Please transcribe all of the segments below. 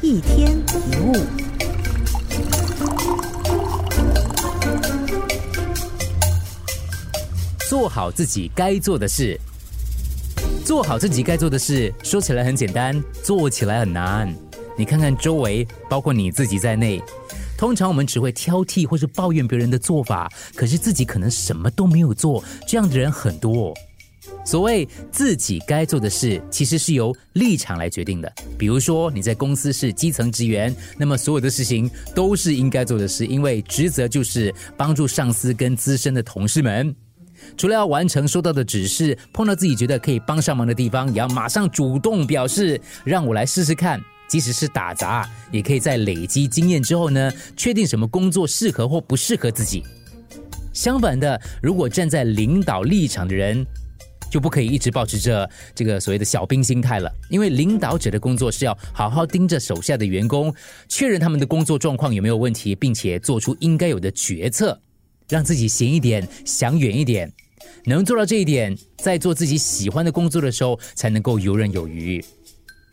一天一物。做好自己该做的事，做好自己该做的事，说起来很简单，做起来很难。你看看周围，包括你自己在内，通常我们只会挑剔或是抱怨别人的做法，可是自己可能什么都没有做，这样的人很多。所谓自己该做的事，其实是由立场来决定的。比如说你在公司是基层职员，那么所有的事情都是应该做的事，因为职责就是帮助上司跟资深的同事们。除了要完成收到的指示，碰到自己觉得可以帮上忙的地方，也要马上主动表示，让我来试试看。即使是打杂，也可以在累积经验之后呢，确定什么工作适合或不适合自己。相反的，如果站在领导立场的人，就不可以一直保持着这个所谓的小兵心态了，因为领导者的工作是要好好盯着手下的员工，确认他们的工作状况有没有问题，并且做出应该有的决策。让自己闲一点，想远一点，能做到这一点，在做自己喜欢的工作的时候，才能够游刃有余。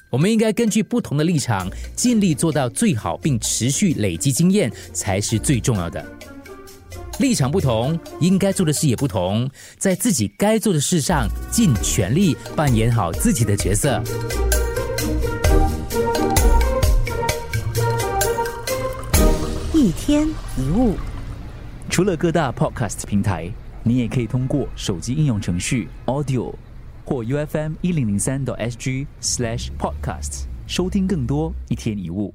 我们应该根据不同的立场，尽力做到最好，并持续累积经验，才是最重要的。立场不同，应该做的事也不同，在自己该做的事上，尽全力扮演好自己的角色。一天一物。除了各大 podcast 平台，你也可以通过手机应用程序 Audio 或 UFM 一零零三 SG slash podcasts 收听更多一天一物。